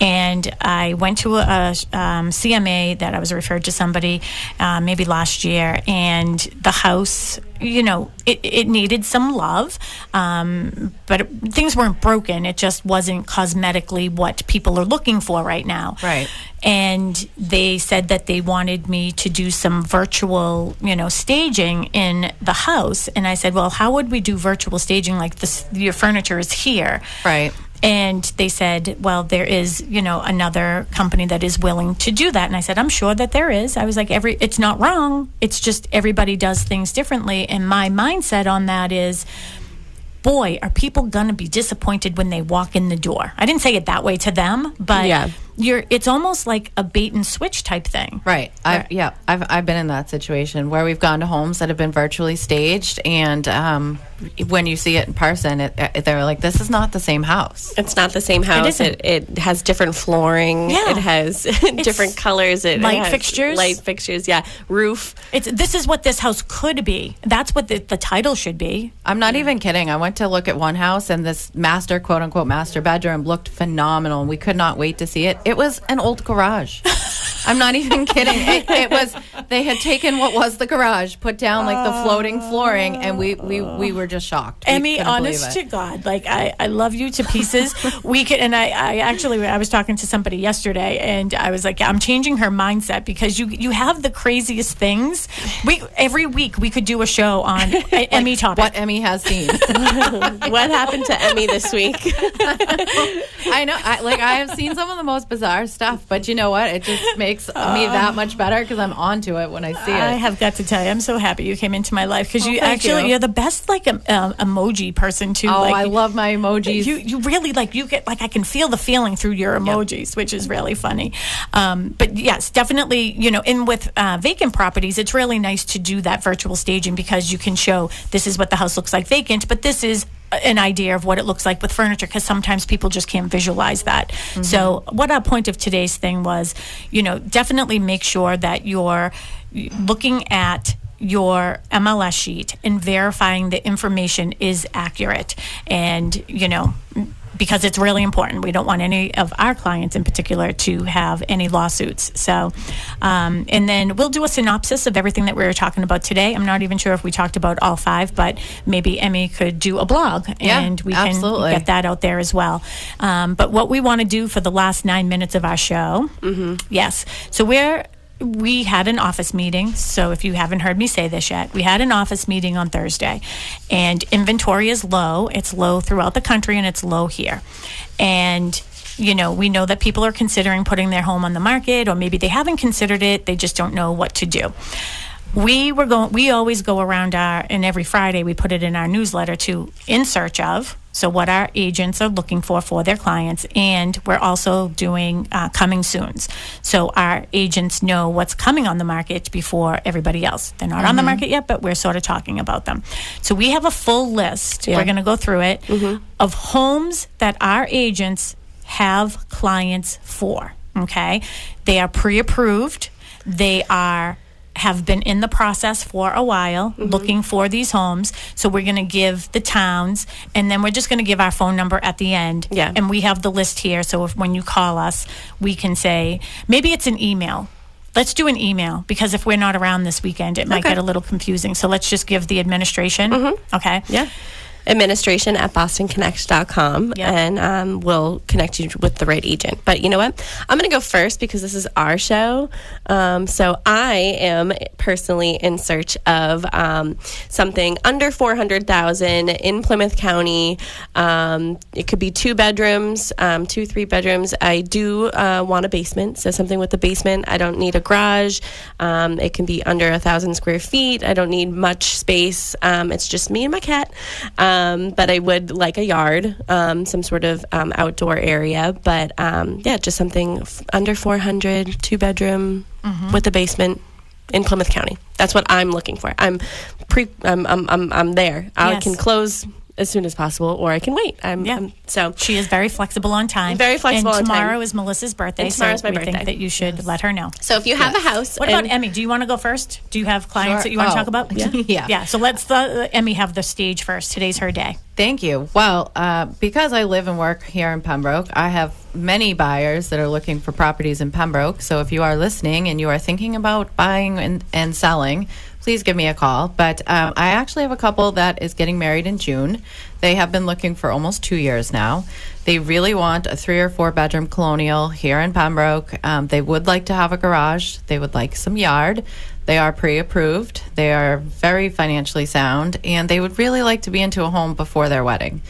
And I went to a, um, CMA that I was referred to somebody uh, maybe last year, and the house, you know, it, it needed some love, um, but it, things weren't broken. It just wasn't cosmetically what people are looking for right now Right. and they said that they wanted me to do some virtual you know staging in the house and i said well how would we do virtual staging like this your furniture is here Right. And they said, well, there is, you know, another company that is willing to do that. And I said, I'm sure that there is. I was like, every, it's not wrong. It's just everybody does things differently. And my mindset on that is, boy, are people going to be disappointed when they walk in the door. I didn't say it that way to them, but Yeah. You're, it's almost like a bait and switch type thing. Right. I, yeah, I've, I've been in that situation where we've gone to homes that have been virtually staged, and um, when you see it in person, it, it, they're like, "This is not the same house." It's not the same house. isn't. It, it, has different flooring. Yeah. It has different colors. It light has fixtures. Light fixtures. Yeah. Roof. It's, this is what this house could be. That's what the, the title should be. I'm not even kidding. I went to look at one house, and this master, quote unquote, master bedroom looked phenomenal. We could not wait to see it. It was an old garage. I'm not even kidding. It, it was. They had taken what was the garage, put down like the floating flooring, and we we, we were just shocked. We Emmy, couldn't honest to God, like I, I love you to pieces. we could, and I, I actually, I was talking to somebody yesterday, and I was like, I'm changing her mindset because you, you have the craziest things. We every week we could do a show on a- Emmy topic. what Emmy has seen. what happened to Emmy this week? I know, I, like I have seen some of the most bizarre stuff, but you know what? It just makes me that much better because I'm onto it when I see it. I have got to tell you, I'm so happy you came into my life because you actually you. are the best like um, um, emoji person too. oh, like, I love my emojis. You you really like you get like I can feel the feeling through your emojis, which is really funny. Um, but yes, definitely you know, in with uh, vacant properties, it's really nice to do that virtual staging because you can show this is what the house looks like vacant, but this is an idea of what it looks like with furniture because sometimes people just can't visualize that. Mm-hmm. So, what our point of today's thing was, you know, definitely make sure that you're looking at your MLS sheet and verifying the information is accurate. And, you know, because it's really important. We don't want any of our clients in particular to have any lawsuits. So, um, and then we'll do a synopsis of everything that we were talking about today. I'm not even sure if we talked about all five, but maybe Emmy could do a blog Yeah, and we absolutely. can get that out there as well. Um, but what we want to do for the last nine minutes of our show, yes. So we're we had an office meeting. So if you haven't heard me say this yet, we had an office meeting on Thursday, and inventory is low. It's low throughout the country, and it's low here. And you know, we know that people are considering putting their home on the market, or maybe they haven't considered it. They just don't know what to do we were going we always go around our and every friday we put it in our newsletter to in search of so what our agents are looking for for their clients and we're also doing uh, coming soons. So our agents know what's coming on the market before everybody else. They're not on the market yet but we're sort of talking about them. So we have a full list. We're going to go through it of homes that our agents have clients for okay? They are pre-approved. They are have been in the process for a while Mm-hmm. looking for these homes. So we're going to give the towns and then we're just going to give our phone number at the end. Yeah. And we have the list here. So if when you call us, we can say, maybe it's an email. Let's do an email because if we're not around this weekend, it might Okay. get a little confusing. So let's just give the administration. Okay. Mm-hmm. Yeah. Administration at bostonconnect.com Yeah. and um, we'll connect you with the right agent. But you know what? I'm going to go first because this is our show. Um, so I am personally in search of um, something under 400,000 in Plymouth County. Um, it could be two bedrooms, um, two, three bedrooms. I do uh, want a basement. So something with a basement. I don't need a garage. Um, it can be under a thousand square feet. I don't need much space. Um, it's just me and my cat. Um, but I would like a yard, um, some sort of um, outdoor area. But um, yeah, just something f- under 400, two bedroom with a basement in Plymouth County. That's what I'm looking for. I'm pre. I'm. I'm. I'm, I'm there. I Yes. can close as soon as possible, or I can wait. I'm. Yeah. I'm- so She is very flexible on time. Very flexible and on time. tomorrow is Melissa's birthday. And tomorrow's so my we think birthday. that you should let her know. so if you have a house, What about Emmy? Do you want to go first? Do you have clients Sure. that you want to Oh, talk about? yeah. Yeah. Yeah. So let's uh, Emmy have the stage first. Today's her day. Thank you. Well, uh, because I live and work here in Pembroke, I have many buyers that are looking for properties in Pembroke. So if you are listening and you are thinking about buying and, and selling, please give me a call. But um, I actually have a couple that is getting married in June. They have been looking for almost two years now. They really want a three or four bedroom colonial here in Pembroke. Um, they would like to have a garage. They would like some yard. They are pre approved. They are very financially sound, and they would really like to be into a home before their wedding.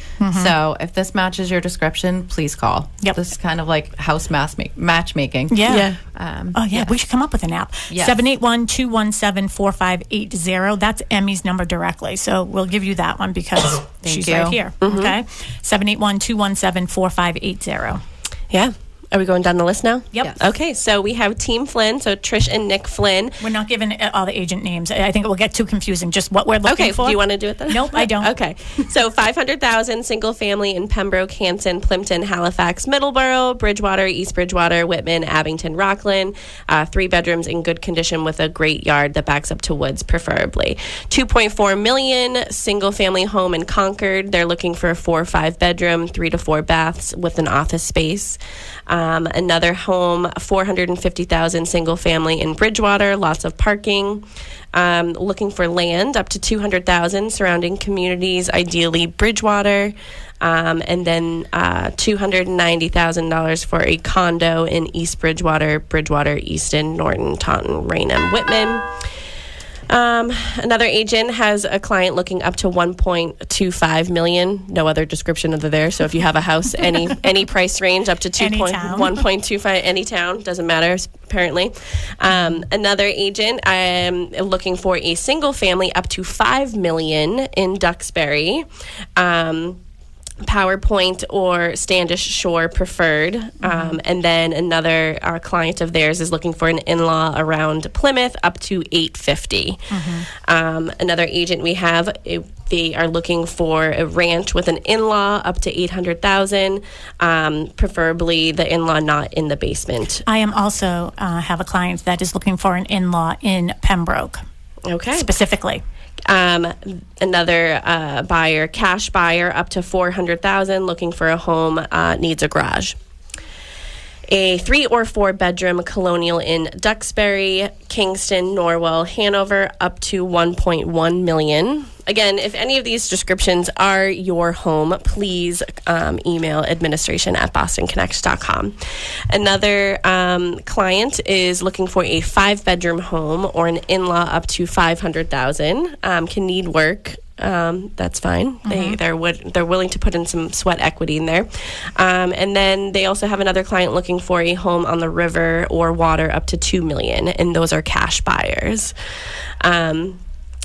So, if this matches your description, please call. Yep. This is kind of like house mass ma- matchmaking. Yeah. Yeah. Um, Oh, yeah. We should come up with an app. Yes. 781 217 4580. That's Emmy's number directly. So we'll give you that one because she's you. right here. Okay. 781 217 4580. Yeah. Are we going down the list now? Yep. Yes. Okay, so we have Team Flynn, so Trish and Nick Flynn. We're not giving all the agent names. I I think it will get too confusing. Just what we're looking Okay, for. do you want to do it then? Nope, I don't. Okay, so 500,000 single family in Pembroke, Hanson, Plympton, Halifax, Middleborough, Bridgewater, East Bridgewater, Whitman, Abington, Rockland. Uh, three bedrooms in good condition with a great yard that backs up to woods, preferably. 2.4 million single family home in Concord. They're looking for a four or five bedroom, three to four baths with an office space. Um, another home, 450,000 single family in Bridgewater, lots of parking. Um, looking for land up to 200,000 surrounding communities, ideally Bridgewater. Um, and then uh, $290,000 for a condo in East Bridgewater, Bridgewater, Easton, Norton, Taunton, Raynham, Whitman. Um, another agent has a client looking up to 1.25 million. No other description of the there. So if you have a house, any any price range up to 2. Any town. 1.25, any town doesn't matter apparently. Um, another agent I am looking for a single family up to 5 million in Duxbury. Um, Powder Point or Standish Shore preferred. Um, and then another uh, client of theirs is looking for an in law around Plymouth up to 850. Um, another agent we have. It, they are looking for a ranch with an in-law up to 800,000, um, preferably the in-law not in the basement. I am also uh, have a client that is looking for an in-law in Pembroke Okay. specifically. Um, another uh, buyer, cash buyer, up to four hundred thousand, looking for a home, uh, needs a garage. A three or four bedroom colonial in Duxbury, Kingston, Norwell, Hanover, up to one point one million. Again, if any of these descriptions are your home, please um, email administration at bostonconnect.com. Another um, client is looking for a five bedroom home or an in law up to 500000 um, can need work. Um, that's fine. They they're would, they're willing to put in some sweat equity in there, um, and then they also have another client looking for a home on the river or water up to two million, and those are cash buyers. Um,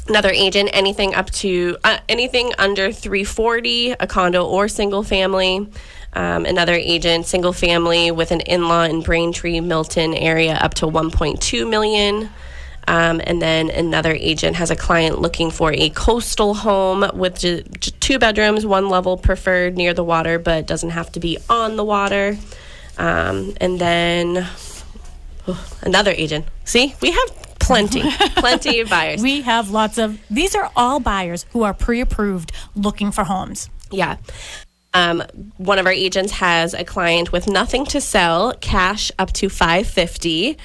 another agent anything up to uh, anything under 340 a condo or single family um, another agent single family with an in-law in braintree milton area up to 1.2 million um, and then another agent has a client looking for a coastal home with ju- ju- two bedrooms one level preferred near the water but doesn't have to be on the water um, and then another agent see we have plenty plenty of buyers We have lots of, these are all buyers who are pre approved looking for homes. Yeah. Um, one of our agents has a client with nothing to sell, cash up to 550.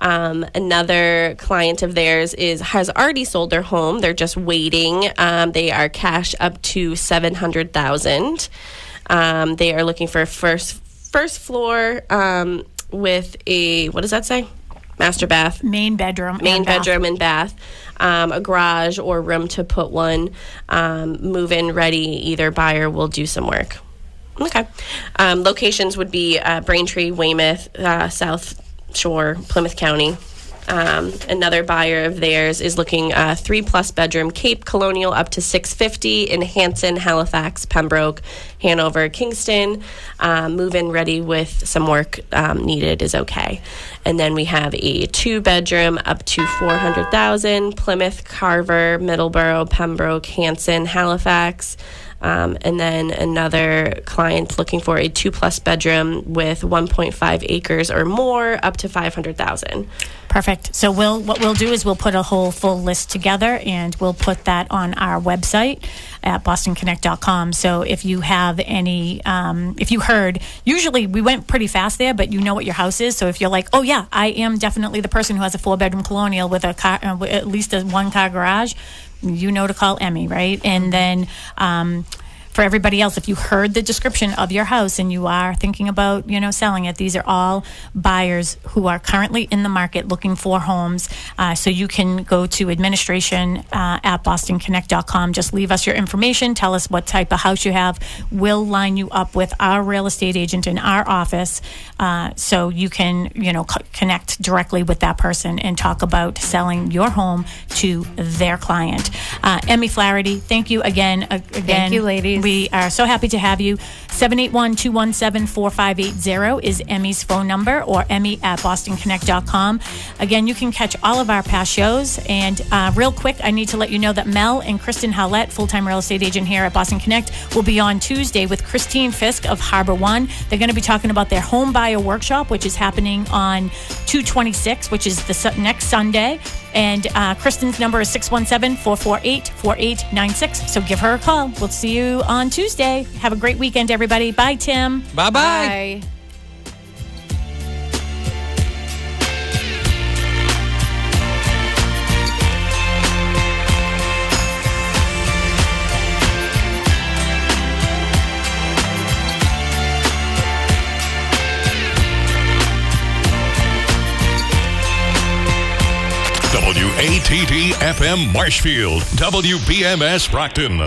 Um, another client of theirs is has already sold their home. They're just waiting. Um, they are cash up to 700,000. Um, they are looking for a first first floor um, with a what does that say? Master bath Main bedroom. main and bath. bedroom and bath, um, a garage or room to put one, um, move in ready. Either buyer will do some work. Okay. Um, locations would be uh, Braintree, Weymouth, uh, South Shore, Plymouth County. Um, another buyer of theirs is looking uh, three plus bedroom Cape Colonial up to 650 in Hanson, Halifax, Pembroke, Hanover, Kingston. Um, move in ready with some work um, needed is okay. And then we have a two bedroom up to 400,000 Plymouth, Carver, Middleborough, Pembroke, Hanson, Halifax. Um, and then another client looking for a two plus bedroom with 1.5 acres or more up to 500,000. Perfect. So we'll what we'll do is we'll put a whole full list together and we'll put that on our website at bostonconnect.com. So if you have any, um, if you heard, usually we went pretty fast there, but you know what your house is. So if you're like, oh yeah, I am definitely the person who has a four bedroom colonial with a car, uh, at least a one car garage, you know to call Emmy, right? And then. Um, for everybody else, if you heard the description of your house and you are thinking about, you know, selling it, these are all buyers who are currently in the market looking for homes. Uh, so you can go to administration uh, at bostonconnect.com. Just leave us your information. Tell us what type of house you have. We'll line you up with our real estate agent in our office uh, so you can, you know, co- connect directly with that person and talk about selling your home to their client. Uh, Emmy Flaherty, thank you again. Again, you, ladies. We are so happy to have you. 781 217 4580 is Emmy's phone number or Emmy at bostonconnect.com. Again, you can catch all of our past shows. And uh, real quick, I need to let you know that Mel and Kristen Howlett, full time real estate agent here at Boston Connect, will be on Tuesday with Christine Fisk of Harbor One. They're going to be talking about their home buyer workshop, which is happening on 226, which is the su- next Sunday. And uh, Kristen's number is 617 448 4896. So give her a call. We'll see you on Tuesday. Have a great weekend, everybody. Bye, Tim. Bye bye. Bye. WATD FM Marshfield, WBMS Brockton.